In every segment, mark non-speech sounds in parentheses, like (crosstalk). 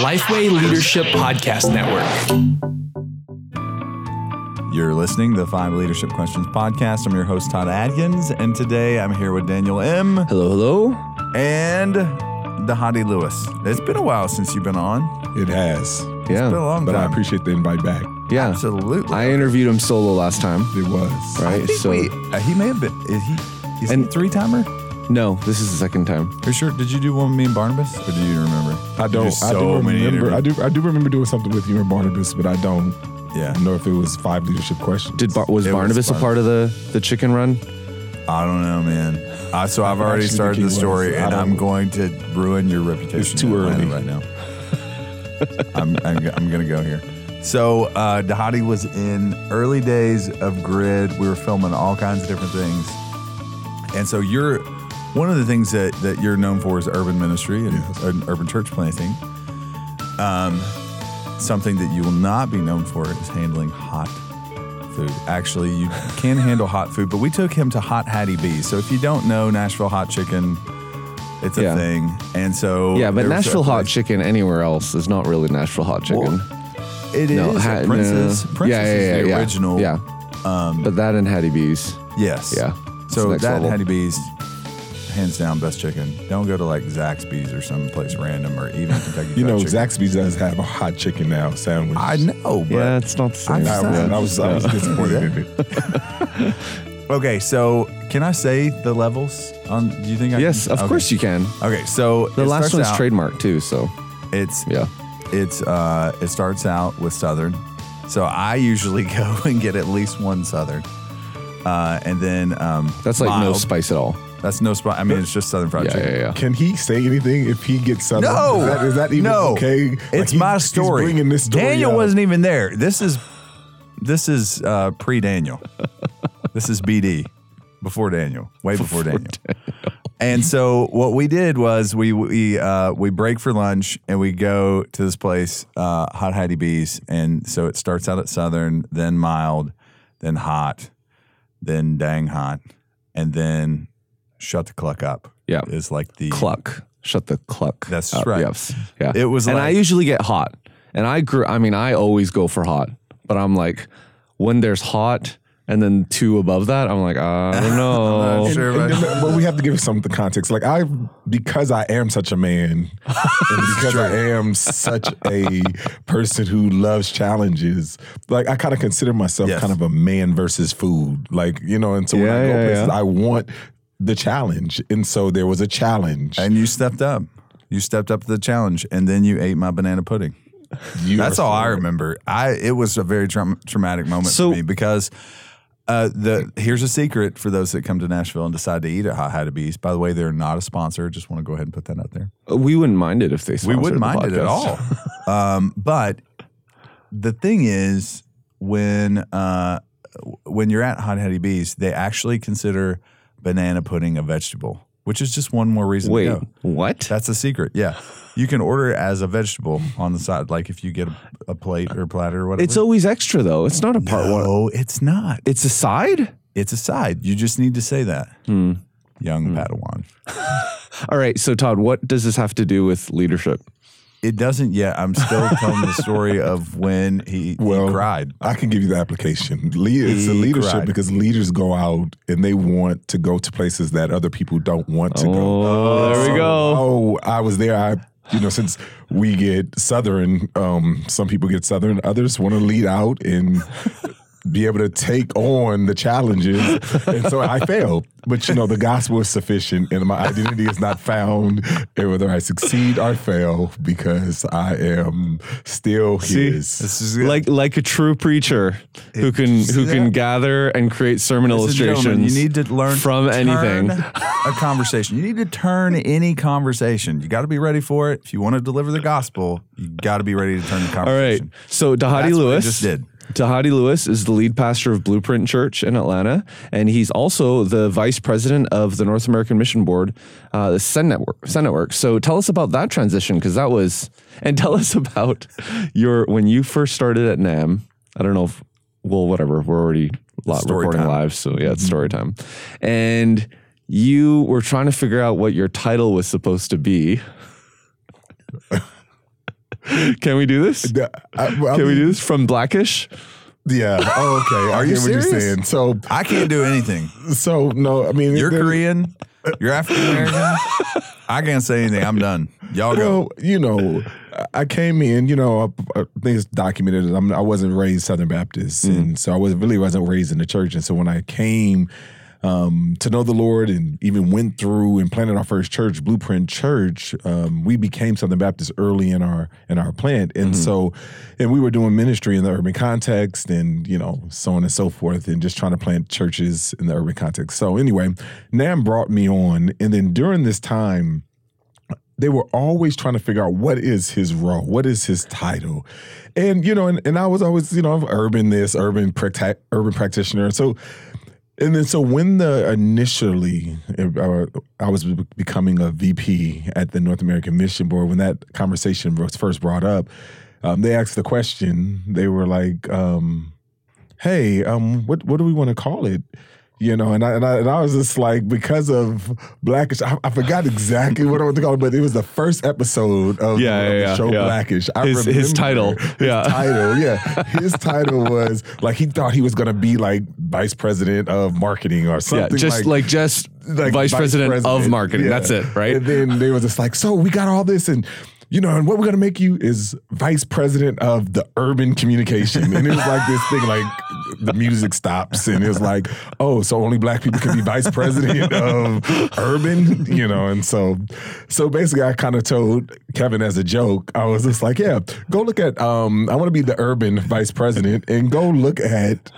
Lifeway Leadership Podcast Network. You're listening to the Five Leadership Questions podcast. I'm your host, Todd Adkins, and today I'm here with Daniel Im Hello, hello. and Dhati Lewis. It's been a while since you've been on. It has. Yeah, It's been a long But I appreciate the invite back. yeah. Absolutely. I interviewed him solo last time, It was. right? I think So we, uh, he may have been. Is he? Is And- he a three timer? No, this is the second time. Are you sure. Did you do one with me and Barnabas, or do you remember? I don't. do I so do many remember. I interviews. do. I do remember doing something with you and Barnabas, but I don't Yeah. know if it was five leadership questions. Did Bar- was It was Barnabas a fun. part of the the chicken run? I don't know, man. Uh, so I've already Actually, started the the key story, was, I and I'm don't- going to ruin your reputation. It's too in Atlanta early. right now. (laughs) I'm, I'm, I'm going to go here. So uh, Dhati was in early days of Grid. We were filming all kinds of different things, and so you're one of the things that that you're known for is urban ministry and, Yes. and urban church planting. Um, something that you will not be known for is handling hot food. Actually, you can (laughs) handle hot food, but we took him to Hot Hattie B's. So if you don't know Nashville hot chicken, it's a Yeah. thing. And so Yeah, but there was a Nashville hot chicken anywhere else is not really Nashville hot chicken. It is no, a Ha- Prince's. no. Prince's yeah, yeah, is yeah, the yeah. original. Yeah, Um, but that and Hattie B's. yes. Yeah, So that level. Hattie B's, hands down, best chicken. Don't go to like Zaxby's or someplace random or even Kentucky. (laughs) you know, Chicken. Zaxby's does have a hot chicken now sandwich. I know, but Yeah, it's not the same. I'm I, was, I was, I was Yeah. disappointed in (laughs) it. (laughs) okay. So can I say the levels? On do you think? I Yes, can? of Okay. course you can. Okay, so The it last one's out- trademark too, so It's yeah. it's uh it starts out with southern so i usually go and get at least one southern uh and then um That's like no spice at all. That's no spot. I mean it's just southern fried Yeah, chicken. yeah, yeah. Can he say anything if he gets something? no! Is that, is that even no! okay? Like, it's he- my he's story. bringing this story daniel up. wasn't even there. This is this is uh pre-daniel. (laughs) This is bd before daniel. Way before, daniel. And so what we did was we we uh, we break for lunch and we go to this place, uh, Hot Hattie B's, and so it starts out at Southern, then mild, then hot, then dang hot, and then shut the cluck up. Yeah. is like the Cluck. Shut the cluck. That's up. right. Yes. Yeah. It was and I usually get hot. And I grew I mean, I always go for hot. But I'm like, when there's hot and then two above that, I'm like, I don't (laughs) know. not sure. And- and then- but we have to give some of the context. Like I, because I am such a man, and (laughs) because I am such a person who loves challenges, like I kind of consider myself Yes. kind of a man versus food. Like you know, and so when I go yeah, places, yeah. I want the challenge, and so there was a challenge. and you stepped up. You stepped up to the challenge, and then you ate my banana pudding. You That's all I remember. I it was a very traum traumatic moment So- for me because uh, the here's a secret for those that come to Nashville and decide to eat at Hot Hattie B's. By the way, they're not a sponsor. Just want to go ahead and put that out there. we wouldn't mind it if they We wouldn't the mind it at all. (laughs) um, but the thing is, when uh, when you're at Hot Hattie B's, they actually consider banana pudding a vegetable, which is just one more reason Wait, to go. what? That's a secret. Yeah. You can order it as a vegetable on the side, like if you get a, a plate or platter or whatever. It's always extra though. It's not a part one. no, it's not. It's a side? It's a side. You just need to say that. Hmm. Young Padawan. (laughs) All right. So Todd, what does this have to do with leadership? It doesn't yet. I'm still telling the story (laughs) of when he, Well, he cried. I can give you the application. Le- It's a leadership cried. because leaders go out and they want to go to places that other people don't want to go. Oh, there we go. Oh, I was there. I, you know, since we get Southern, um, some people get Southern, others want to lead out and be able to take on the challenges. And so I failed. But, you know, the gospel is sufficient and my identity is not found in whether I succeed or fail because I am still his. This is Like like a true preacher who can who Yeah. can gather and create sermon Ladies illustrations. You need to learn from to anything. a conversation. You need to turn any conversation. You got to be ready for it. If you want to deliver the gospel, you got to be ready to turn the conversation. All right. So Dhati That's what I Lewis just did. Dhati Lewis is the lead pastor of Blueprint Church in Atlanta, and he's also the vice president of the North American Mission Board, uh, the Send Network. Send Network. So tell us about that transition, because that was, and tell us about your when you first started at NAM. I don't know if, well, whatever. We're already Story recording time. live, so yeah, it's story time. And you were trying to figure out what your title was supposed to be. (laughs) (laughs) Can we do this? The- uh, I- I Can we do this from Blackish? Yeah. Oh, okay. (laughs) Are you get what you're serious? saying. So, I can't do anything. so no. I mean, You're there- Korean. You're African American. (laughs) I can't say anything. I'm done. Y'all go. Well, you know, I came in. You know, I, I think it's documented. I'm, I wasn't raised Southern Baptist, mm. and so I was really wasn't raised in the church. And so when I came um, to know the Lord, and even went through and planted our first church, Blueprint Church, um, we became Southern Baptist early in our in our plant, and so, and we were doing ministry in the urban context, and you know, so on and so forth, and just trying to plant churches in the urban context. So anyway, Nam brought me on, and then during this time they were always trying to figure out what is his role, what is his title, and you know, and, and I was always you know urban this, urban practi- urban practitioner, so. And then, so when the initially I was becoming a VP at the North American Mission Board, when that conversation was first brought up, um, they asked the question. They were like, um, "Hey, um, what what do we want to call it?" You know, and I, and I and I was just like, because of Blackish, I, I forgot exactly what I want to call it, but it was the first episode of, Yeah, of yeah, the show yeah. Blackish. I His- his remember title, his yeah. title, yeah, (laughs) his title was like he thought he was going to be like vice president of marketing or something, Yeah, just like, just like vice, president, of marketing. Yeah. That's it, right? And then they was just like, so we got all this and you know, and what we're gonna make you is vice president of the urban communication. And it was like this thing, like the music stops, and it was like, oh, so only black people can be vice president of urban, you know. And so, so basically, I kind of told Kevin as a joke, I was just like, yeah, go look at, um, I want to be the urban vice president, and go look at.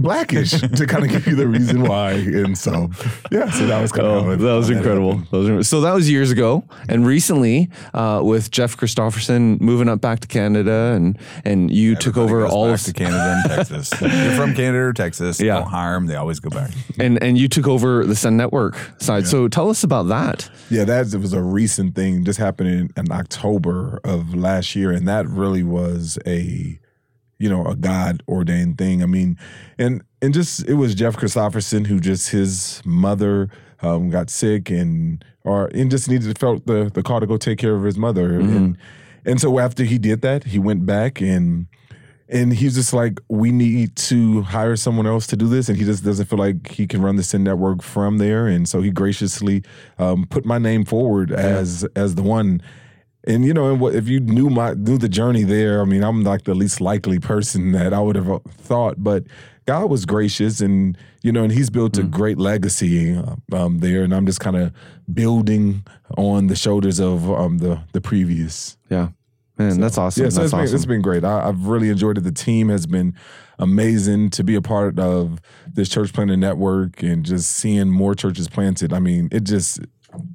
Blackish to kind of give you the reason why, and so yeah, so that was kind of Oh, that was incredible. Those are, so that was years ago, and recently uh, with Jeff Christopherson moving up back to Canada, and and you took over all back of to Canada and Texas. (laughs) You're from Canada or Texas. Yeah. Don't hire them. They always go back. and and you took over the Send Network side. So tell us about that. Yeah, that was a recent thing, just happened in, in October of last year, and that really was a, you know, a God ordained thing. I mean, and and just it was Jeff Christopherson who just his mother um, got sick and or and just needed felt the the call to go take care of his mother, and and so after he did that, he went back and. And he's just like, we need to hire someone else to do this, and he just doesn't feel like he can run the Send Network from there. And so he graciously um, put my name forward as as the one. And you know, and what if you knew my knew the journey there? I mean, I'm like the least likely person that I would have thought, but God was gracious, and you know, and He's built a great legacy um, there, and I'm just kind of building on the shoulders of um, the the previous. Yeah, man, that's awesome. Yeah, so that's it's been, awesome. it's been great. I, I've really enjoyed it. The team has been amazing to be a part of this church planting network and just seeing more churches planted. I mean, it just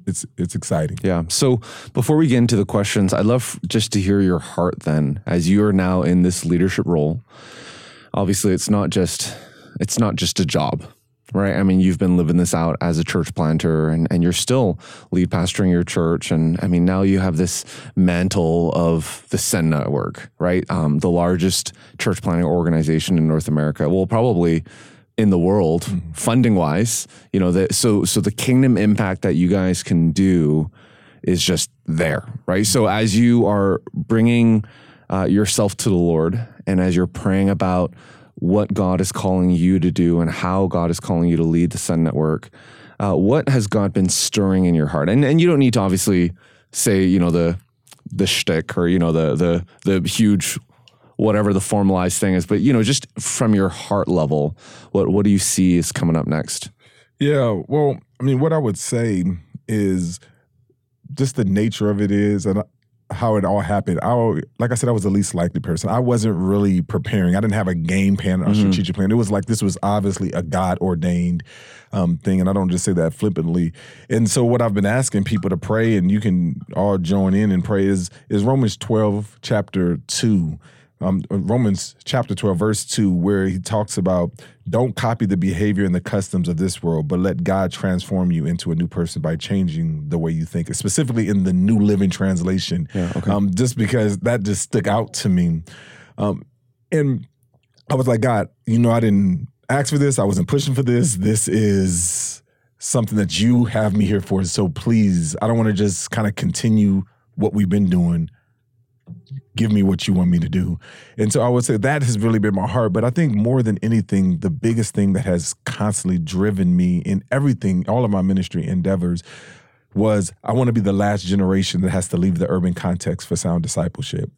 it's it's exciting. Yeah. So before we get into the questions, I'd love just to hear your heart then, as you are now in this leadership role. Obviously, it's not just it's not just a job, right? I mean, you've been living this out as a church planter, and and you're still lead pastoring your church, and I mean, now you have this mantle of the Send Network, right? Um, the largest church planting organization in North America. Well, probably in the world, funding wise. You know, that so so the kingdom impact that you guys can do is just there, right? So as you are bringing uh, yourself to the Lord, and as you're praying about what God is calling you to do and how God is calling you to lead the Send Network, uh, what has God been stirring in your heart? And and you don't need to obviously say you know the the shtick or you know the the the huge whatever the formalized thing is, but you know just from your heart level, what what do you see is coming up next? Yeah, well, I mean, what I would say is just the nature of it is, and how it all happened. I, like I said, I was the least likely person. I wasn't really preparing. I didn't have a game plan or strategic plan. It was like this was obviously a God ordained um, thing, and I don't just say that flippantly. And so, what I've been asking people to pray, and you can all join in and pray, is is Romans twelve, chapter two um, Romans chapter 12, verse 2, where he talks about don't copy the behavior and the customs of this world, but let God transform you into a new person by changing the way you think, specifically in the New Living Translation. um, just because that just stuck out to me. Um, and I was like, God, you know, I didn't ask for this, I wasn't pushing for this. This is something that you have me here for. So please, I don't want to just kind of continue what we've been doing give me what you want me to do. And so I would say that has really been my heart. But I think more than anything, the biggest thing that has constantly driven me in everything, all of my ministry endeavors, was I want to be the last generation that has to leave the urban context for sound discipleship.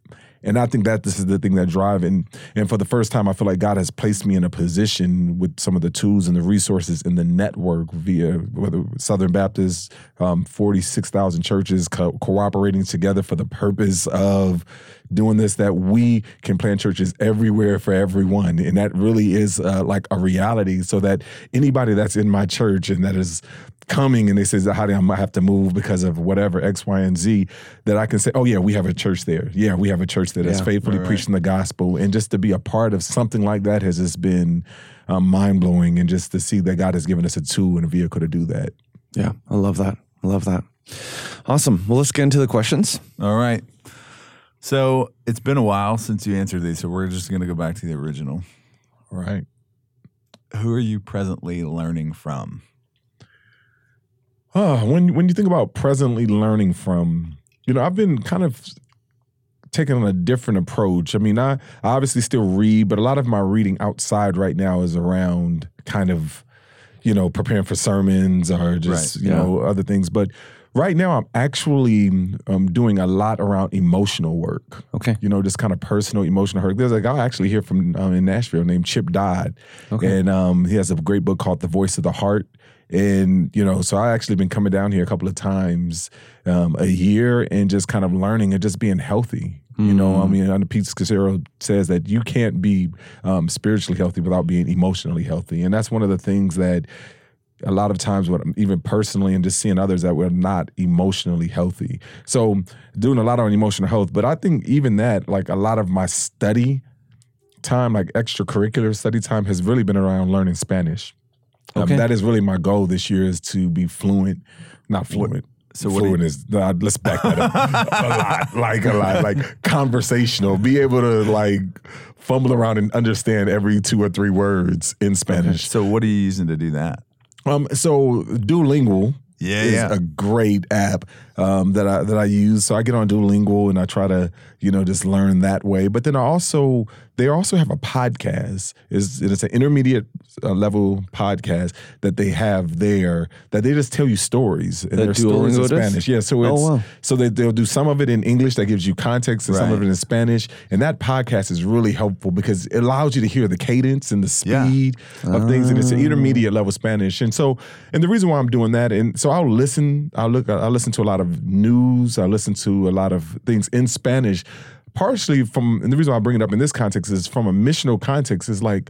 And I think that this is the thing that drive and and for the first time I feel like God has placed me in a position with some of the tools and the resources in the network via whether Southern Baptist, um, 46,000 churches co- cooperating together for the purpose of doing this that we can plant churches everywhere for everyone and that really is uh, like a reality so that anybody that's in my church and that is coming and they says how do I might have to move because of whatever X, Y, and Z, that I can say, oh yeah, we have a church there. Yeah, we have a church there that's Yeah, faithfully right, right. preaching the gospel, and just to be a part of something like that has just been um, mind blowing, and just to see that God has given us a tool and a vehicle to do that. Yeah, I love that. I love that. Awesome. Well, let's get into the questions. All right. So it's been a while since you answered these, so we're just going to go back to the original. All right. Who are you presently learning from? Oh, when when you think about presently learning from, you know, I've been kind of taking a different approach. I mean, I, I obviously still read, but a lot of my reading outside right now is around kind of, you know, preparing for sermons or just Right, you yeah. know other things. But right now, I'm actually um, doing a lot around emotional work. Okay. You know, just kind of personal emotional work. There's a guy actually here from um, in Nashville named Chip Dodd, Okay. and um, he has a great book called The Voice of the Heart. And you know, so I actually been coming down here a couple of times um, a year and just kind of learning and just being healthy. You know, I mean, I know Pete Scazzero says that you can't be um, spiritually healthy without being emotionally healthy, and that's one of the things that a lot of times, what even personally and just seeing others that we're not emotionally healthy. So doing a lot on emotional health, but I think even that, like a lot of my study time, like extracurricular study time, has really been around learning Spanish. Um, that is really my goal this year is to be fluent, not fluent. so what fluent is uh, let's back that up (laughs) a lot, like a lot, like conversational. Be able to like fumble around and understand every two or three words in Spanish. So what are you using to do that? Um, so Duolingo Yeah, is yeah. a great app um, that I that I use. So I get on Duolingo and I try to you know just learn that way. But then I also they also have a podcast. Is it's an intermediate uh, level podcast that they have there that they just tell you stories and they're stories in does? Spanish. Yeah, so Oh, wow. so they, they'll do some of it in English that gives you context and some of it in Spanish. And that podcast is really helpful because it allows you to hear the cadence and the Yeah. speed of things, and it's an intermediate level Spanish. And so, and the reason why I'm doing that, and so I'll listen. I'll look. I listen to a lot of news. I listen to a lot of things in Spanish. Partially from, and the reason I bring it up in this context is from a missional context. Is like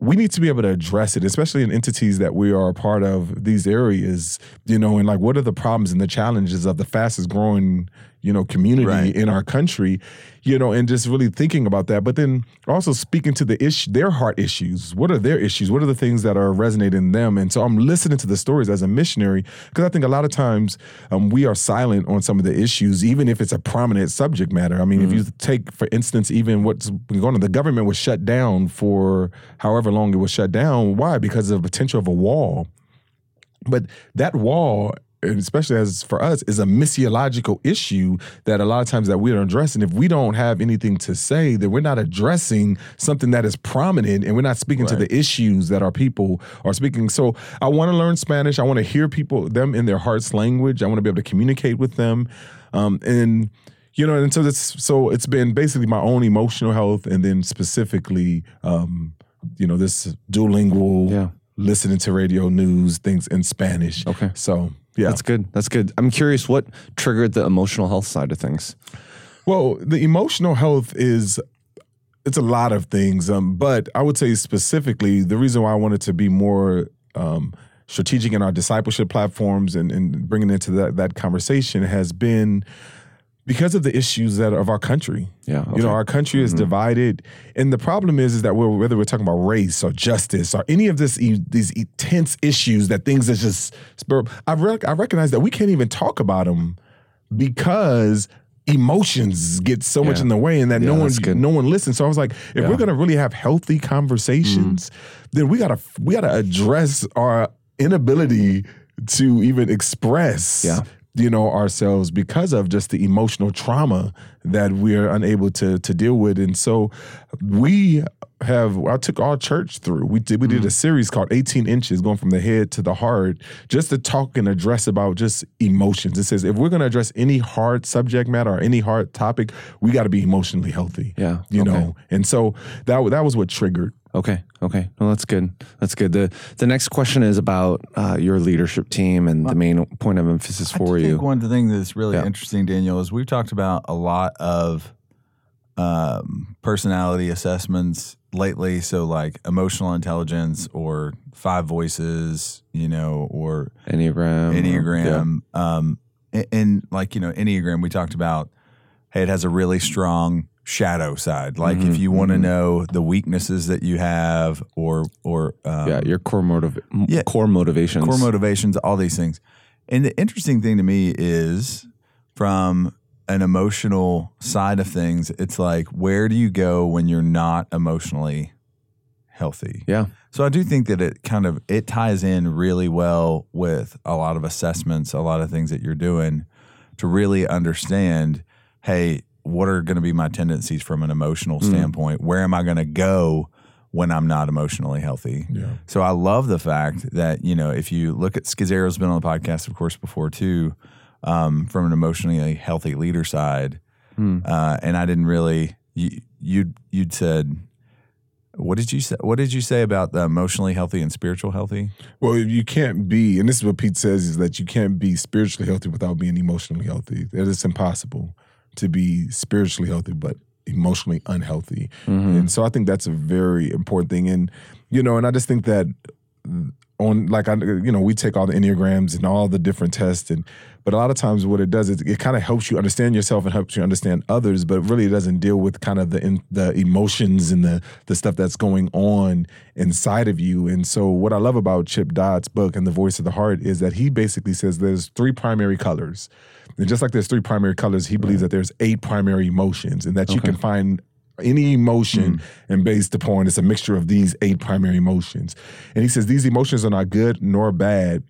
we need to be able to address it, especially in entities that we are a part of these areas, you know, and like what are the problems and the challenges of the fastest growing, you know, community Right. in our country, you know, and just really thinking about that. But then also speaking to the issue, their heart issues. What are their issues? What are the things that are resonating in them? And so I'm listening to the stories as a missionary because I think a lot of times um, we are silent on some of the issues, even if it's a prominent subject matter. I mean, if you take, for instance, even what's been going on, the government was shut down for however long it was shut down. Why? Because of the potential of a wall. But that wall, and especially as for us, is a missiological issue that a lot of times that we are addressing if we don't have anything to say, then we're not addressing something that is prominent and we're not speaking to the issues that our people are speaking. So I want to learn Spanish. I want to hear people them in their heart's language. I want to be able to communicate with them. Um, and you know, and so that's so it's been basically my own emotional health and then specifically um, you know, this duolingual Yeah. listening to radio news, things in Spanish. Okay. So yeah. That's good. That's good. I'm curious what triggered the emotional health side of things. Well, the emotional health is it's a lot of things, um, but I would say specifically the reason why I wanted to be more um, strategic in our discipleship platforms and, and bringing into that that conversation has been because of the issues that of our country. Yeah, You know, our country is mm-hmm. divided, and the problem is, is that we're, whether we're talking about race or justice or any of this e- these intense issues that things that just spur. I rec- I recognize that we can't even talk about them because emotions get so much in the way, and that no Yeah, one good. no one listens. So I was like, if Yeah. we're gonna really have healthy conversations, mm. then we gotta we gotta address our inability to even express Yeah. You know, ourselves because of just the emotional trauma that we're unable to to deal with. And so we have I took our church through. We did we did mm. a series called 18 inches going from the head to the heart just to talk and address about just emotions. It says if we're going to address any hard subject matter or any hard topic, we got to be emotionally healthy. Yeah, You okay. know. And so that that was what triggered Okay. Okay. Well, that's good. That's good. The the next question is about uh, your leadership team and the main point of emphasis for do you. think one thing that's really Yeah. interesting, Daniel, is we've talked about a lot of um, personality assessments lately. So, like emotional intelligence or five voices, you know, or Enneagram. or- yeah. Enneagram. Um, and, and like, you know, Enneagram, we talked about, hey, it has a really strong shadow side. Like, Mm-hmm, if you want to know the weaknesses that you have or, or, um, Yeah, your core motive, Yeah. core motivations. core motivations, all these things. And the interesting thing to me is from an emotional side of things, it's like, where do you go when you're not emotionally healthy? Yeah. So I do think that it kind of it ties in really well with a lot of assessments, a lot of things that you're doing to really understand, hey, what are going to be my tendencies from an emotional standpoint? Where am I going to go when I'm not emotionally healthy? Yeah. So I love the fact that, you know, if you look at Scazzero's been on the podcast, of course, before too, um, from an emotionally healthy leader side. Uh, and I didn't really, you, you'd, you'd said, what did you say? What did you say about the emotionally healthy and spiritual healthy? Well, you can't be, and this is what Pete says, is that you can't be spiritually healthy without being emotionally healthy. That is impossible to be spiritually healthy, but emotionally unhealthy. Mm-hmm. And so I think that's a very important thing. And, you know, and I just think that on, like, I, you know, we take all the Enneagrams and all the different tests and, but a lot of times what it does is it kind of helps you understand yourself and helps you understand others, but really it doesn't deal with kind of the in, the emotions and the the stuff that's going on inside of you. And so what I love about Chip Dodd's book and the Voice of the Heart is that he basically says there's three primary colors. And just like there's three primary colors, he believes that there's eight primary emotions and that you can find any emotion mm. and based upon it's a mixture of these eight primary emotions. And he says these emotions are not good nor bad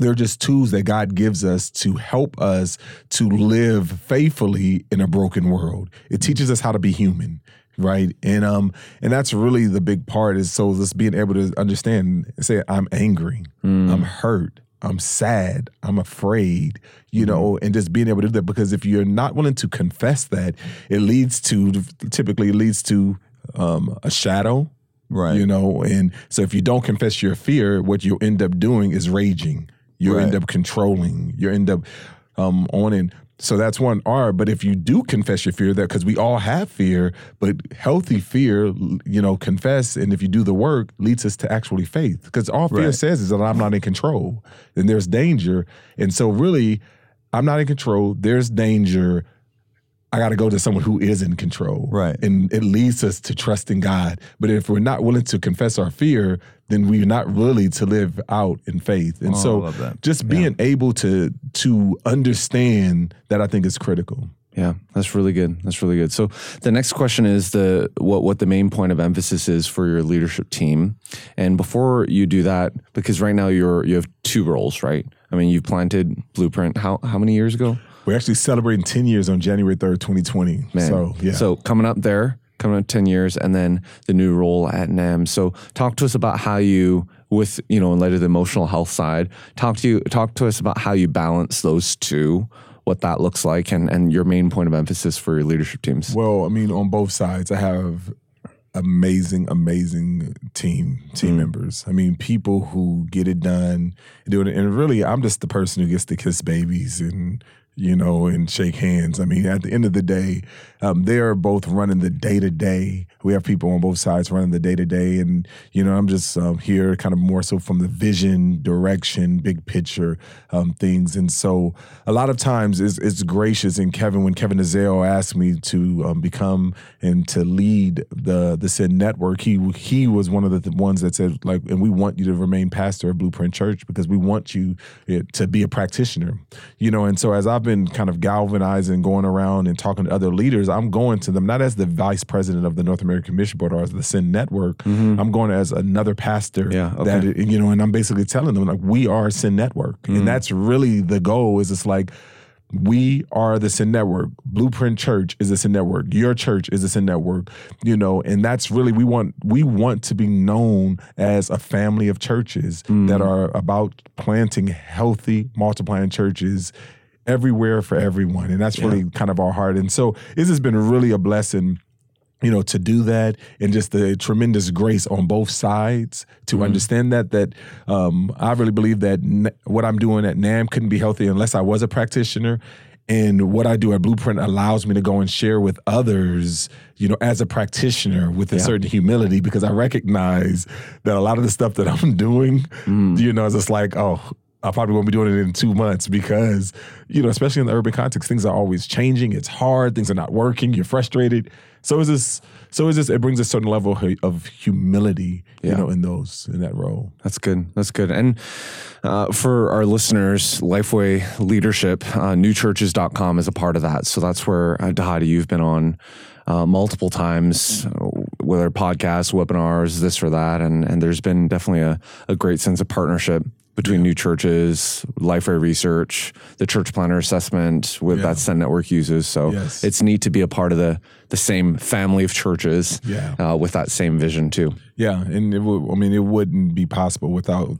they're just tools that God gives us to help us to live faithfully in a broken world. It mm. teaches us how to be human, right? And um and that's really the big part is so just being able to understand and say I'm angry, I'm mm. hurt, I'm sad, I'm afraid, you know, and just being able to do that because if you're not willing to confess that, it leads to typically it leads to um a shadow, Right. you know and so if you don't confess your fear what you'll end up doing is raging. You will end up controlling. You end up um on and so that's one R. But if you do confess your fear, that because we all have fear, but healthy fear, you know, confess, and if you do the work, leads us to actually faith. Because all fear Right. says is that I'm not in control, and there's danger, and so really, I'm not in control. There's danger. I got to go to someone who is in control. Right. And it leads us to trusting God. But if we're not willing to confess our fear, then we're not really to live out in faith. And Oh, so I love that. just being able to to understand that I think is critical. Yeah, that's really good. That's really good. So the next question is the what what the main point of emphasis is for your leadership team. And before you do that, because right now you're you have two roles, right? I mean, you planted Blueprint how how many years ago? We're actually celebrating 10 years on January 3rd, 2020. Man. So, yeah. So coming up there, coming up 10 years, and then the new role at NAM. So talk to us about how you, with, you know, in light of the emotional health side, talk to you, talk to us about how you balance those two, what that looks like, and, and your main point of emphasis for your leadership teams. Well, I mean, on both sides, I have amazing, amazing team team mm-hmm. members. I mean, people who get it done, do it, and really, I'm just the person who gets to kiss babies and you know and shake hands. I mean, at the end of the day, um, they are both running the day to day. We have people on both sides running the day to day, and you know, I'm just um, here, kind of more so from the vision, direction, big picture um, things. And so, a lot of times, it's, it's gracious. And Kevin, when Kevin Ezell asked me to um, become and to lead the the Send Network, he he was one of the th- ones that said like, and we want you to remain pastor of Blueprint Church because we want you eh, to be a practitioner. You know, and so as I've been been kind of galvanizing, going around and talking to other leaders. I'm going to them not as the vice president of the North American Mission Board or as the Send Network. I'm going as another pastor. Mm-hmm. Yeah, that you know, and I'm basically telling them like we are Send Network, Mm. and that's really the goal. Is it's like we are the Send Network. Blueprint Church is the Send Network. Your church is the Send Network. You know, and that's really we want we want to be known as a family of churches that are about planting healthy, multiplying churches everywhere for everyone. And that's really kind of our heart. And so this has been really a blessing you know to do that and just the tremendous grace on both sides to understand that that um, i really believe that n- what i'm doing at nam couldn't be healthy unless i was a practitioner and what i do at blueprint allows me to go and share with others you know as a practitioner with a certain humility because i recognize that a lot of the stuff that i'm (laughs) doing you know is just like oh I probably won't be doing it in two months because, you know, especially in the urban context, things are always changing. It's hard. Things are not working. You're frustrated. So is this. So is this. It brings a certain level of, humility, you Yeah. know, in those in that role. That's good. That's good. And uh, for our listeners, Lifeway Leadership, uh, newchurches.com is a part of that. So that's where, uh, Dhati, you've been on uh, multiple times, uh, whether podcasts, webinars, this or that. And, and there's been definitely a, a great sense of partnership between New Churches, Lifeway Research, the Church Planter Assessment with Yeah. that Send Network uses. So Yes. it's neat to be a part of the, the same family of churches Yeah. uh, with that same vision too. Yeah, and it would. I mean, it wouldn't be possible without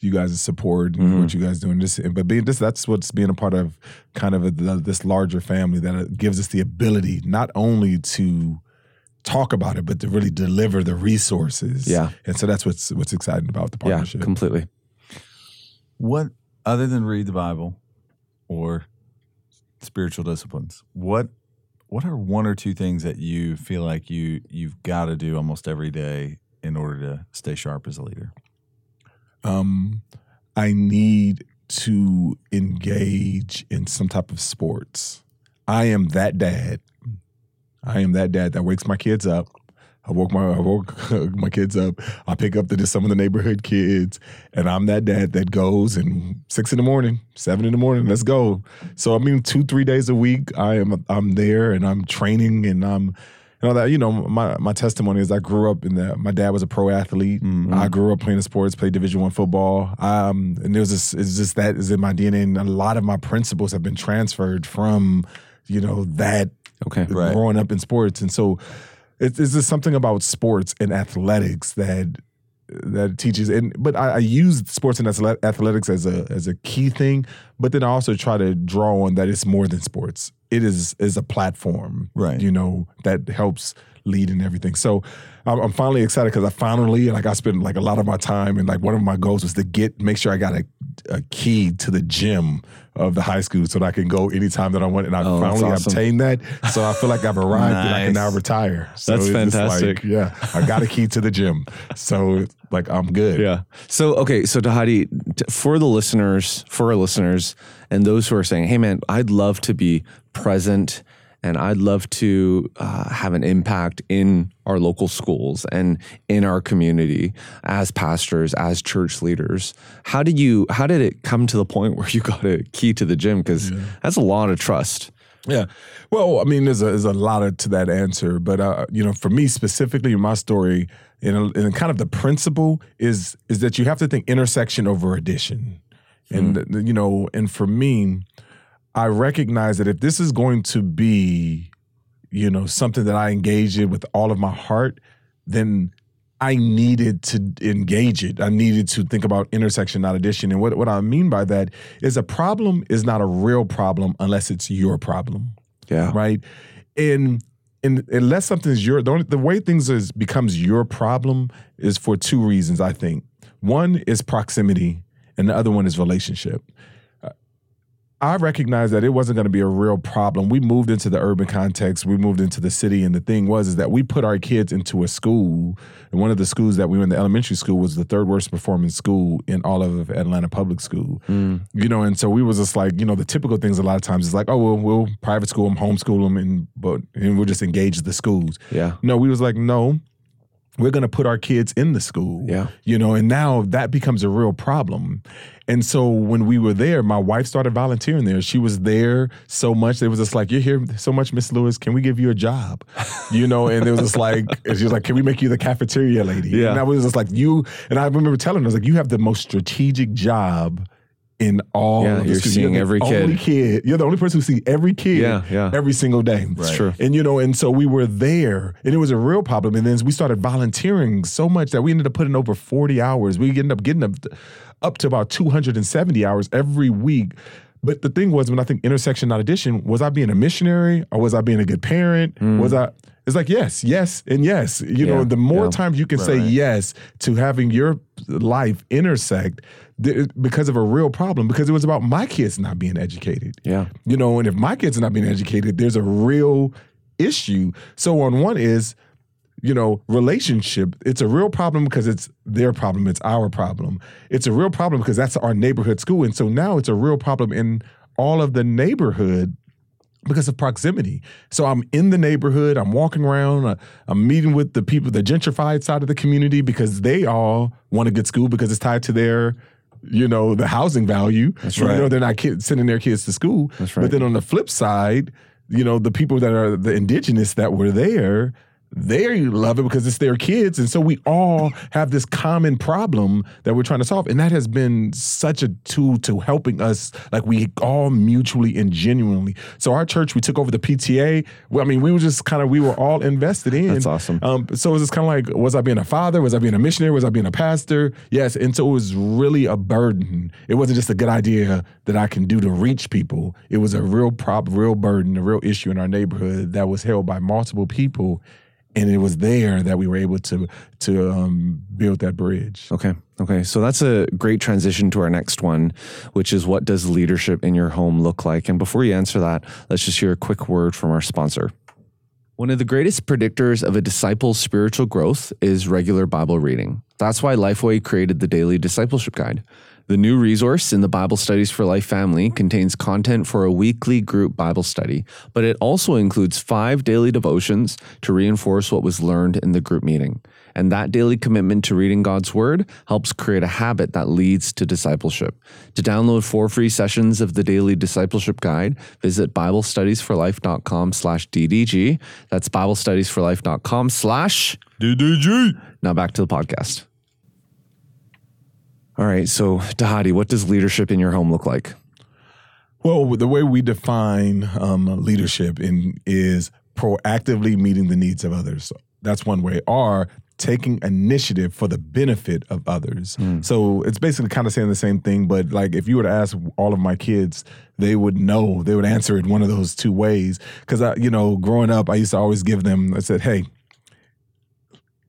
you guys' support and what you guys doing. This, but being this, that's what's being a part of kind of a, the, this larger family that gives us the ability not only to talk about it, but to really deliver the resources. Yeah. and so that's what's what's exciting about the Yeah, partnership. completely. What other than read the Bible or spiritual disciplines? What what are one or two things that you feel like you you've got to do almost every day in order to stay sharp as a leader? um, I need to engage in some type of sports. I am that dad. I am that dad that wakes my kids up. I woke my I woke (laughs) my kids up. I pick up the, some of the neighborhood kids, and I'm that dad that goes and six in the morning, seven in the morning, let's go. So I mean, two three days a week, I am I'm there and I'm training and I'm you know that you know my my testimony is I grew up in that my dad was a pro athlete. I grew up playing sports, played Division One football. Um, and it was just it's just that is in my DNA, and a lot of my principles have been transferred from you know that Okay. Right. growing up in sports, and so it's, it's just something about sports and athletics that that teaches and but I, I use sports and athletics as a as a key thing but then I also try to draw on that it's more than sports it is is a platform Right. you know that helps lead and everything so I'm, I'm finally excited because I finally like I spent like a lot of my time and like one of my goals was to get make sure I got a, a key to the gym of the high school so that I can go anytime that I want and I Oh, finally awesome. obtained that so I feel like I've arrived and I can now retire so That's fantastic. like, yeah I got a key to the gym so like I'm good Yeah. So okay, so Dhati, t- for the listeners, for our listeners, and those who are saying, "Hey, man, I'd love to be present, and I'd love to uh, have an impact in our local schools and in our community as pastors, as church leaders." How did you? How did it come to the point (laughs) where you got a key to the gym? Because that's a lot of trust. Yeah. Well, I mean, there's a, there's a lot of, to that answer, but uh, you know, for me specifically, my story and, and kind of the principle is is that you have to think intersection over addition, and you know, and for me, I recognize that if this is going to be, you know, something that I engage in with all of my heart, then I needed to engage it. I needed to think about intersection, not addition. And what, what I mean by that is a problem is not a real problem unless it's your problem, Yeah. right? And and unless something's your the, only, the way things is becomes your problem is for two reasons. I think one is proximity, and the other one is relationship. I recognized that it wasn't going to be a real problem. We moved into the urban context. We moved into the city, and the thing was is that we put our kids into a school, and one of the schools that we were in, the elementary school, was the third worst performing school in all of Atlanta public school. Mm. You know, and so we was just like, you know, the typical things a lot of times is like, oh, well, we'll private school them, homeschool them, and but and we'll just engage the schools. Yeah. No, we was like, no, we're going to put our kids in the school. Yeah. You know, and now that becomes a real problem. And so when we were there, my wife started volunteering there. She was there so much. It was just like, you're here so much, Miss Lewis. Can we give you a job? (laughs) You know, and it was just like, she was like, can we make you the cafeteria lady? Yeah. And I was just like, you, and I remember telling her, I was like, you have the most strategic job in all Yeah, of the you're schools. seeing the every kid. only kid. You're the only person who see every kid Yeah, yeah. every single day. It's true. And you know, and so we were there, and it was a real problem. And then we started volunteering so much that we ended up putting over 40 hours. We ended up getting up, up to about 270 hours every week. But the thing was, when I think intersection, not addition, was I being a missionary or was I being a good parent? Mm. Was I? It's like yes, yes, and yes. You know, Mm. The more yeah. times you can say yes to having your life intersect th- because of a real problem, because it was about my kids not being educated. Yeah. You know, and if my kids are not being educated, there's a real issue. So on one is, you know, relationship, it's a real problem because it's their problem, it's our problem. It's a real problem because that's our neighborhood school. And so now it's a real problem in all of the neighborhood because of proximity. So I'm in the neighborhood, I'm walking around, uh, I'm meeting with the people, the gentrified side of the community because they all want a good school because it's tied to their you know the housing value. That's right. You know they're not kid, sending their kids to school. That's right. But then on the flip side, you know the people that are the indigenous that were there, they love it because it's their kids, and so we all have this common problem that we're trying to solve, and that has been such a tool to helping us. Like we all mutually and genuinely. So our church, we took over the PTA. Well, I mean, we were just kind of we were all invested in. That's awesome. Um, so it was just kind of like, was I being a father? Was I being a missionary? Was I being a pastor? Yes. And so it was really a burden. It wasn't just a good idea that I can do to reach people. It was a real prop, real burden, a real issue in our neighborhood that was held by multiple people. And it was there that we were able to to um, build that bridge. Okay. Okay. So that's a great transition to our next one, which is what does leadership in your home look like? And before you answer that, let's just hear a quick word from our sponsor. One of the greatest predictors of a disciple's spiritual growth is regular Bible reading. That's why Lifeway created the Daily Discipleship Guide. The new resource in the Bible Studies for Life family contains content for a weekly group Bible study, but it also includes five daily devotions to reinforce what was learned in the group meeting. And that daily commitment to reading God's Word helps create a habit that leads to discipleship. To download four free sessions of the Daily Discipleship Guide, visit BibleStudiesForLife.com slash DDG. That's BibleStudiesForLife.com slash DDG. now back to the podcast. All right. So, Dhati, what does leadership in your home look like? Well, the way we define um, leadership in is proactively meeting the needs of others. That's one way. Or taking initiative for the benefit of others. So it's basically kind of saying the same thing, but like if you were to ask all of my kids, they would know. They would answer it one of those two ways. Because I, you know, growing up, I used to always give them. I said, "Hey,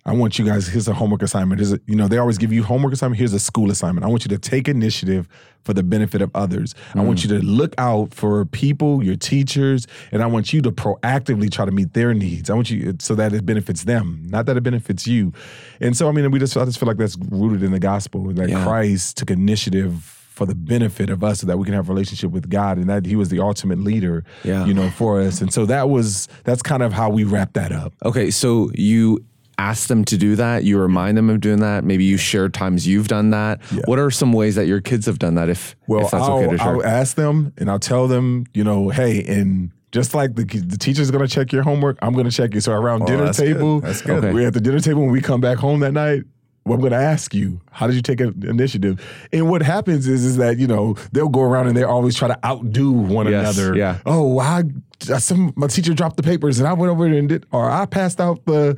I want you guys. Here's a homework assignment. Here's a, you know, they always give you homework assignment. Here's a school assignment. I want you to take initiative for the benefit of others. I want mm. you to look out for people, your teachers, and I want you to proactively try to meet their needs. I want you so that it benefits them, not that it benefits you. And so, I mean, we just I just feel like that's rooted in the gospel that Yeah. Christ took initiative for the benefit of us so that we can have a relationship with God and that he was the ultimate leader Yeah. you know for us and so that was that's kind of how we wrap that up Okay. So, you ask them to do that. You remind them of doing that. Maybe you share times you've done that. What are some ways that your kids have done that? If, Well, if that's I'll, okay to share. I'll ask them and I'll tell them, you know, hey, and just like the, the teacher's going to check your homework, I'm going to check it. So around oh, dinner that's good. table, That's good. Okay. we're at the dinner table when we come back home that night. Well, I'm going to ask you, how did you take an initiative? And what happens is, is that you know they'll go around and they always try to outdo one Yes, another. yeah. Oh, I some my teacher dropped the papers and I went over there and did, or I passed out the,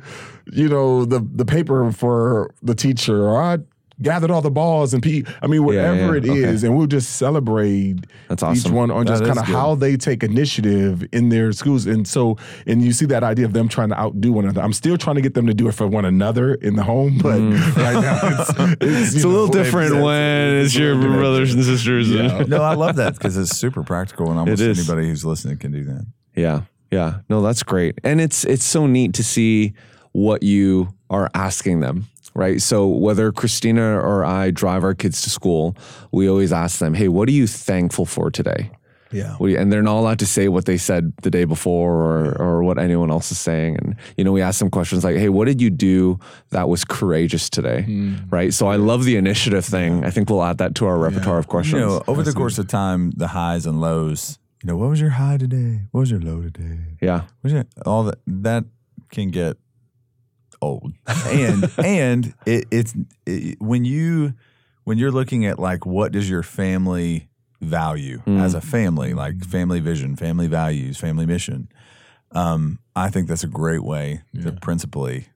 you know, the the paper for the teacher, or I gathered all the balls and P. I mean, whatever yeah, it is, okay. and we'll just celebrate That's awesome. each one on just kind of how they take initiative in their schools. And so, and you see that idea of them trying to outdo one another. I'm still trying to get them to do it for one another in the home, but mm-hmm. (laughs) right now it's, it's, (laughs) it's you a little different it's- when it's it's your brothers and sisters. Yeah. (laughs) No, I love that because it's super practical, and almost It is. anybody who's listening can do that. Yeah. Yeah. No, that's great. And it's it's so neat to see what you are asking them. Right. So whether Christina or I drive our kids to school, we always ask them, Hey, what are you thankful for today? Yeah. We, and they're not allowed to say what they said the day before or, or what anyone else is saying. And, you know, we ask them questions like, hey, what did you do that was courageous today? Hmm. Right. So I love the initiative thing. I think we'll add that to our repertoire of questions. You know, over the course of time, the highs and lows. You know, what was your high today? What was your low today? yeah. Was your, all that that can get old, and (laughs) and it, it's it, when you when you're looking at like what does your family value as a family, like family vision, family values, family mission. Um, I think that's a great way to principally,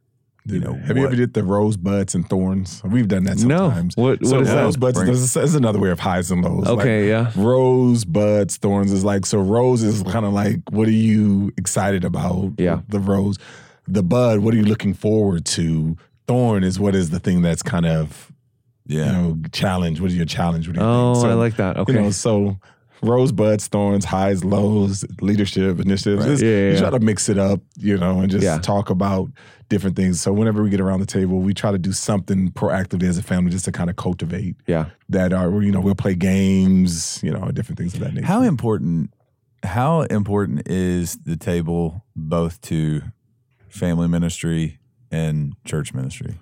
you know, Have you ever did the rosebuds and thorns? We've done that No. sometimes. What- what so is that? rosebuds is, is another way of highs and lows. Okay, yeah. Rosebuds, thorns is like so. Rose is kind of like what are you excited about? Yeah. The rose, the bud. What are you looking forward to? Thorn is what is the thing that's kind of yeah, you know challenge. What is your challenge? What do you Oh, think? I like that. Okay. You know, so rosebuds, thorns, highs, lows, leadership initiatives. Just- Yeah, yeah, yeah. try to mix it up, you know, and just Yeah. talk about different things. So whenever we get around the table, we try to do something proactively as a family just to kind of cultivate yeah. that are you know, we'll play games, you know, different things of that nature. How important how important is the table both to family ministry and church ministry?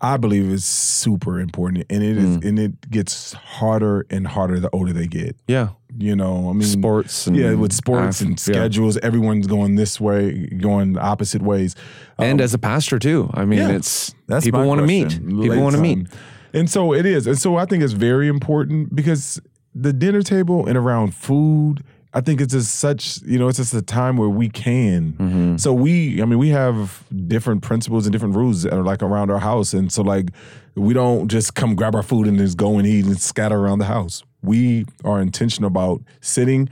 I believe is super important. And it is Mm. and it gets harder and harder the older they get. Yeah. You know, I mean Sports and yeah, with sports af- and yeah. schedules, everyone's going this way, going the opposite ways. And Um, as a pastor too. I mean, Yeah. it's That's people want to meet. People want to meet. And so it is. And so I think it's very important because the dinner table and around food, I think it's just such, you know, it's just a time where we can. Mm-hmm. So we, I mean, we have different principles and different rules that are like around our house. And so like we don't just come grab our food and just go and eat and scatter around the house. We are intentional about sitting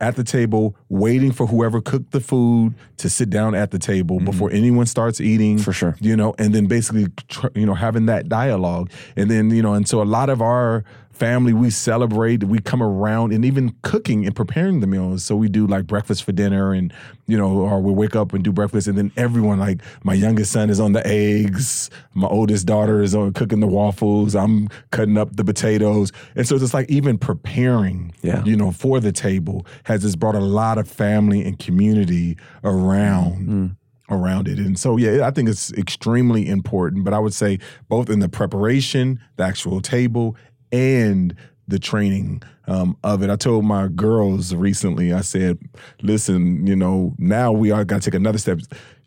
at the table, waiting for whoever cooked the food to sit down at the table before anyone starts eating. For sure. You know, and then basically, you know, having that dialogue. And then, you know, and so a lot of our family, we celebrate, we come around and even cooking and preparing the meals. So we do like breakfast for dinner and, you know, or we wake up and do breakfast. And then everyone, like my youngest son is on the eggs, my oldest daughter is on cooking the waffles, I'm cutting up the potatoes. And so it's just like even preparing, Yeah. you know, for the table has just brought a lot of family and community around mm-hmm. around it. And so yeah, I think it's extremely important, but I would say both in the preparation, the actual table and the training um, of it. I told my girls recently, I said, listen, you know, now we are got to take another step.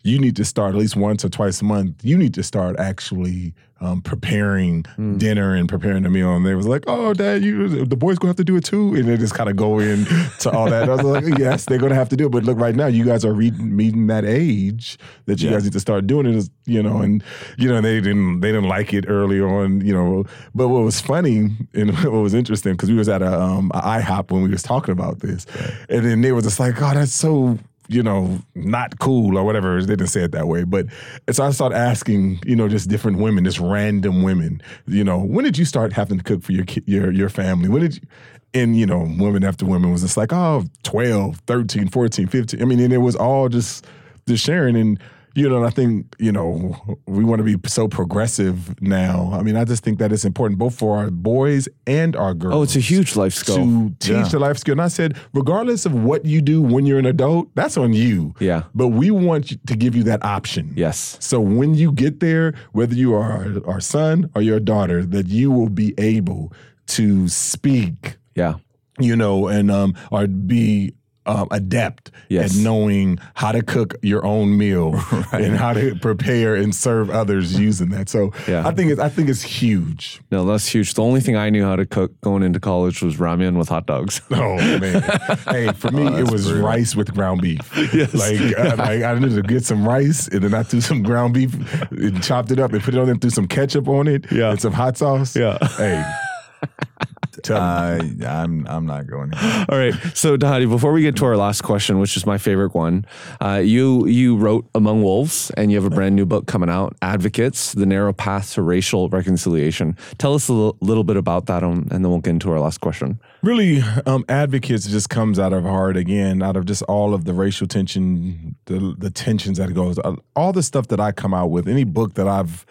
You need to start at least once or twice a month. You need to start actually um, preparing dinner and preparing the meal. And they was like, "Oh, Dad, you the boys gonna have to do it too." And they just kind of go in to all that. I was like, (laughs) "Yes, they're gonna have to do it." But look, right now, you guys are re- meeting that age that you Yeah. guys need to start doing it. You know, and you know they didn't they didn't like it early on. You know, but what was funny and (laughs) what was interesting because we was at a, um, a IHOP when we was talking about this, and then they were just like, "Oh, that's so." You know, not cool or whatever. They didn't say it that way. But so I started asking, you know, just different women, just random women, you know, when did you start having to cook for your your your family? When did you and you know, women after women was just like, oh, 12, 13, 14, 15. I mean, and it was all just just sharing and you know, and I think, you know, we want to be so progressive now. I mean, I just think that it's important both for our boys and our girls Oh, it's a huge life skill. to teach Yeah. the life skill. And I said, regardless of what you do when you're an adult, that's on you. Yeah. But we want to give you that option. Yes. So when you get there, whether you are our son or your daughter, that you will be able to speak, Yeah. you know, and um, or be um, adept Yes. at knowing how to cook your own meal (laughs) and how to prepare and serve others (laughs) using that. So Yeah. I think it's I think it's huge. No, that's huge. The only thing I knew how to cook going into college was ramen with hot dogs. (laughs) Oh man! hey, for me, it was rice with ground beef. Like, I, like I needed to get some rice, and then I threw some ground beef, and chopped it up, and put it on, and threw some ketchup on it, Yeah. and some hot sauce. Yeah. Hey, I I'm I'm not going. Here. (laughs) All right. So, Dhati, before we get to our last question, which is my favorite one, uh, you you wrote Among Wolves, and you have a brand new book coming out, Advocates: The Narrow Path to Racial Reconciliation. Tell us a little, little bit about that, um, and then we'll get into our last question. really um, advocates just comes out of heart again out of just all of the racial tension the, the tensions that goes uh, all the stuff that i come out with any book that i've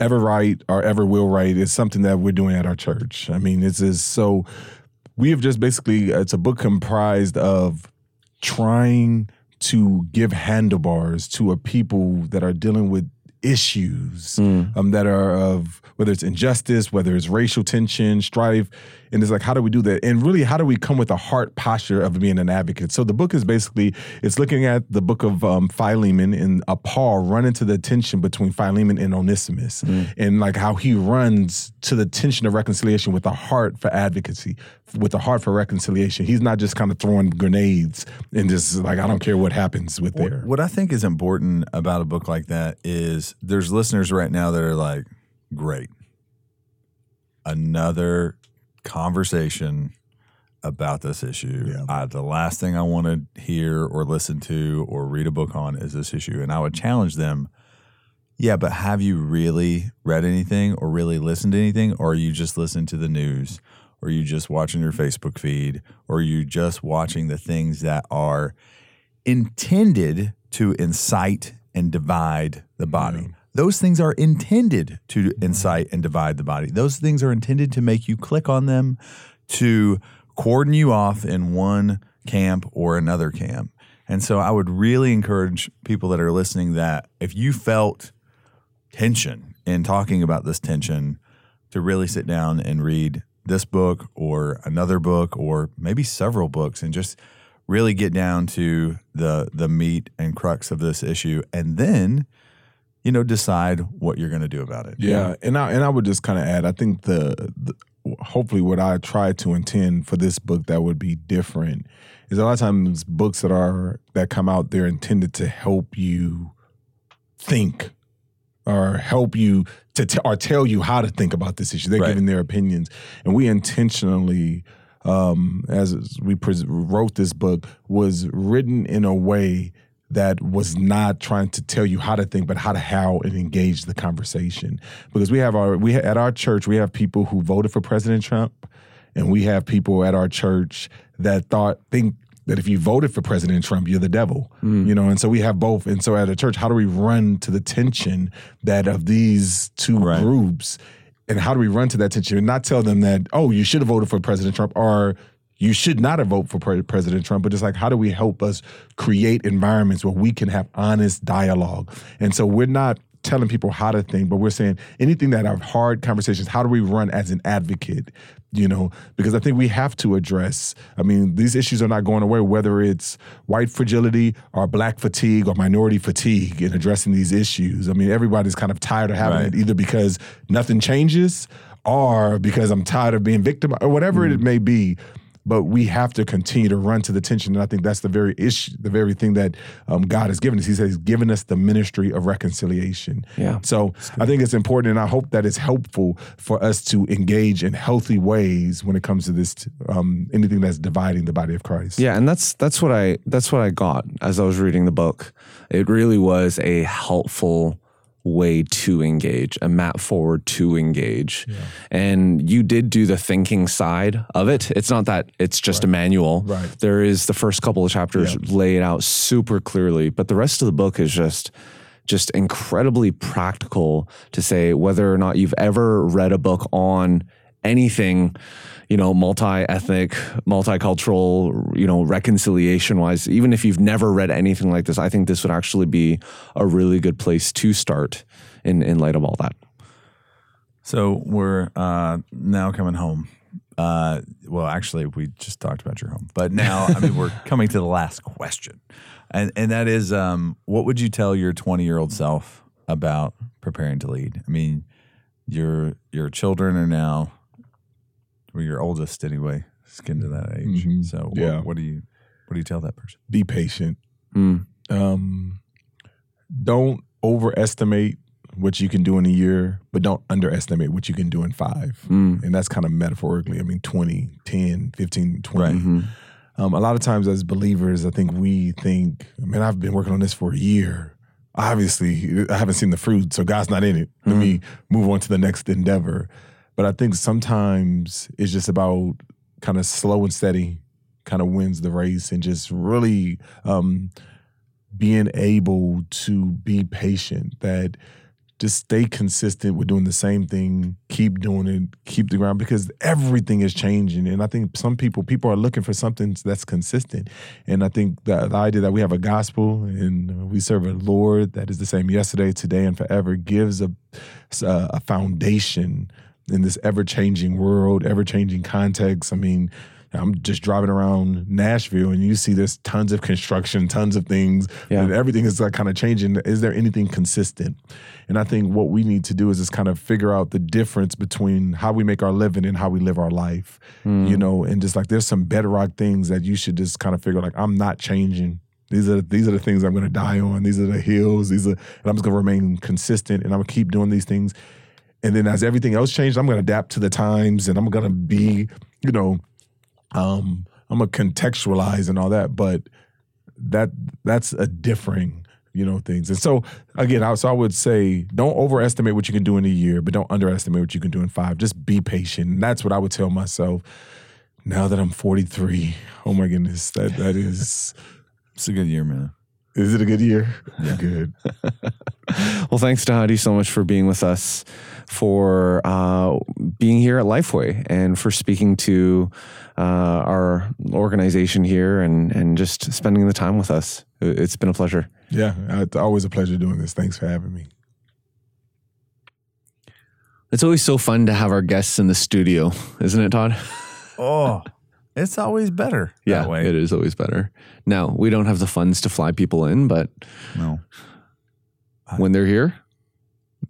ever write or ever will write is something that we're doing at our church. I mean it's is so we have just basically it's a book comprised of trying to give handlebars to a people that are dealing with issues um, that are of whether it's injustice, whether it's racial tension, strife, and it's like how do we do that? And really, how do we come with a heart posture of being an advocate? So the book is basically it's looking at the book of um, Philemon and a Paul run into the tension between Philemon and Onesimus, and like how he runs to the tension of reconciliation with a heart for advocacy, with a heart for reconciliation. He's not just kind of throwing grenades and just like I don't care what happens with there. What I think is important about a book like that is there's listeners right now that are like, great. Another conversation about this issue. Yeah. I, the last thing I want to hear or listen to or read a book on is this issue. And I would challenge them, yeah, but have you really read anything or really listened to anything? Or are you just listening to the news? Or are you just watching your Facebook feed? Or are you just watching the things that are intended to incite and divide the body. Mm. Those things are intended to mm-hmm. incite and divide the body. Those things are intended to make you click on them, to cordon you off in one camp or another camp. And so I would really encourage people that are listening that if you felt tension in talking about this tension, to really sit down and read this book or another book or maybe several books and just really get down to the the meat and crux of this issue and then you know decide what you're going to do about it. Yeah, and I and I would just kind of add, I think the, the hopefully what I try to intend for this book that would be different is a lot of times books that are that come out they're intended to help you think or help you to t- or tell you how to think about this issue. They're Right. giving their opinions, and we intentionally, um, as we pres wrote this book, was written in a way that was not trying to tell you how to think, but how to how and engage the conversation. Because we have our we at our church we have people who voted for President Trump, and we have people at our church that thought think that if you voted for President Trump, you're the devil. You know, and so we have both. And so at a church, how do we run to the tension that of these two Right. groups? And how do we run to that tension and not tell them that, oh, you should have voted for President Trump or you should not have voted for Pre- President Trump, but just like, how do we help us create environments where we can have honest dialogue? And so we're not telling people how to think, but we're saying anything that are hard conversations, how do we run as an advocate? You know, because I think we have to address, I mean, these issues are not going away, whether it's white fragility or black fatigue or minority fatigue in addressing these issues. I mean, everybody's kind of tired of having Right. it either because nothing changes or because I'm tired of being victim or whatever it mm. may be. But we have to continue to run to the tension, and I think that's the very issue, the very thing that um, God has given us. He says He's given us the ministry of reconciliation. Yeah. So I think it's important, and I hope that it's helpful for us to engage in healthy ways when it comes to this um, anything that's dividing the body of Christ. Yeah, and that's that's what I that's what I got as I was reading the book. It really was a helpful way to engage, a map forward to engage. And you did do the thinking side of it. It's not that it's just a manual. Right. There is the first couple of chapters lay it out super clearly, but the rest of the book is just just incredibly practical to say whether or not you've ever read a book on anything you know multi-ethnic multicultural you know reconciliation wise even if you've never read anything like this i think this would actually be a really good place to start in in light of all that So we're uh, now coming home. Uh, well, actually, we just talked about your home, but now I mean we're (laughs) coming to the last question, and and that is, um, what would you tell your twenty year old self about preparing to lead? I mean, your your children are now, well, your oldest anyway, is getting to that age. Mhm. So what, Yeah. what do you what do you tell that person? Be patient. Mm. um, don't overestimate what you can do in a year, but don't underestimate what you can do in five. Mm. And that's kind of metaphorically, I mean, 20, 10, 15, 20. Right. Mhm. Um, a lot of times as believers, I think we think, man, I've been working on this for a year. Obviously, I haven't seen the fruit, so God's not in it. Let me move on to the next endeavor. But I think sometimes it's just about kind of slow and steady, kind of wins the race, and just really um, being able to be patient. That just stay consistent with doing the same thing, keep doing it, keep the ground because everything is changing. And I think some people people are looking for something that's consistent. And I think that the idea that we have a gospel and we serve a Lord that is the same yesterday, today, and forever gives a a foundation in this ever changing world, ever changing context. I mean, I'm just driving around Nashville and you see there's tons of construction, tons of things, Yeah. and everything is like kind of changing. Is there anything consistent? And I think what we need to do is just kind of figure out the difference between how we make our living and how we live our life, hmm. you know, and just like there's some bedrock things that you should just kind of figure like I'm not changing. These are these are the things I'm going to die on. These are the hills. These are, and I'm just going to remain consistent, and I'm going to keep doing these things. And then as everything else changes, I'm going to adapt to the times, and I'm going to be, you know, um, I'm gonna contextualize and all that, but that that's a differing, you know, things. And so again, I, so I would say don't overestimate what you can do in a year, but don't underestimate what you can do in five. Just be patient. And that's what I would tell myself now that I'm 43. Oh my goodness, that that is (laughs) It's a good year, man. is it a good year? Yeah. Good. (laughs) Well, thanks to Dhati so much for being with us, for uh, being here at Lifeway, and for speaking to uh, our organization here and, and just spending the time with us. It- It's been a pleasure. Yeah, it's always a pleasure doing this. Thanks for having me. It's always so fun to have our guests in the studio, isn't it, Todd? (laughs) Oh, it's always better Yeah, that way. it is always better. Now, we don't have the funds to fly people in, but No, when they're here,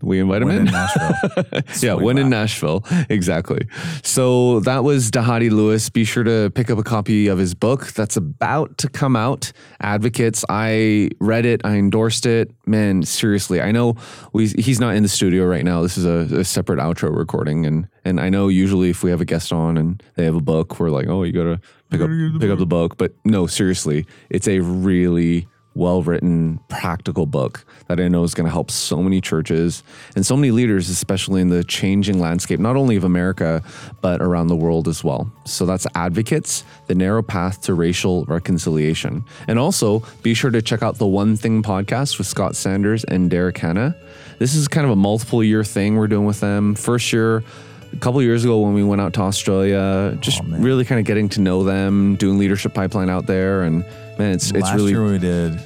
we invite When in. in Nashville. (laughs) yeah, when in. Nashville. Exactly. So that was Dhati Lewis. Be sure to pick up a copy of his book that's about to come out, Advocates. I read it, I endorsed it. Man, seriously, I know we, he's not in the studio right now. This is a, a separate outro recording. And, and I know usually if we have a guest on and they have a book, we're like, oh, you got to pick, up, pick up the book. But no, seriously, it's a really well written, practical book that I know is going to help so many churches and so many leaders, especially in the changing landscape, not only of America, but around the world as well. So that's Advocates, The Narrow Path to Racial Reconciliation. And also be sure to check out the One Thing podcast with Scott Sanders and Derek Hanna. This is kind of a multiple year thing we're doing with them. First year, a couple years ago when we went out to Australia, just really kind of getting to know them, doing leadership pipeline out there, and man, it's it's Last really year we did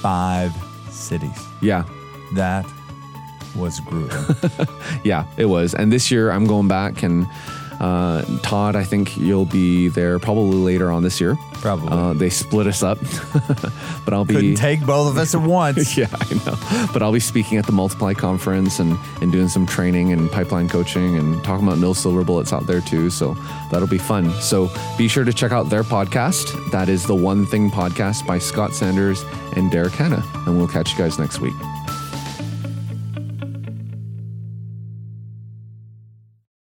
five cities. yeah, That was grueling. (laughs) yeah, it was. And this year I'm going back, and uh, Todd, I think you'll be there probably later on this year. Probably. Uh, they split us up, (laughs) but I'll be. Couldn't take both of us at once. (laughs) yeah, I know. But I'll be speaking at the Multiply conference and, and doing some training and pipeline coaching and talking about no silver bullets out there too. So that'll be fun. So be sure to check out their podcast. That is the One Thing Podcast by Scott Sanders and Derek Hanna. And we'll catch you guys next week.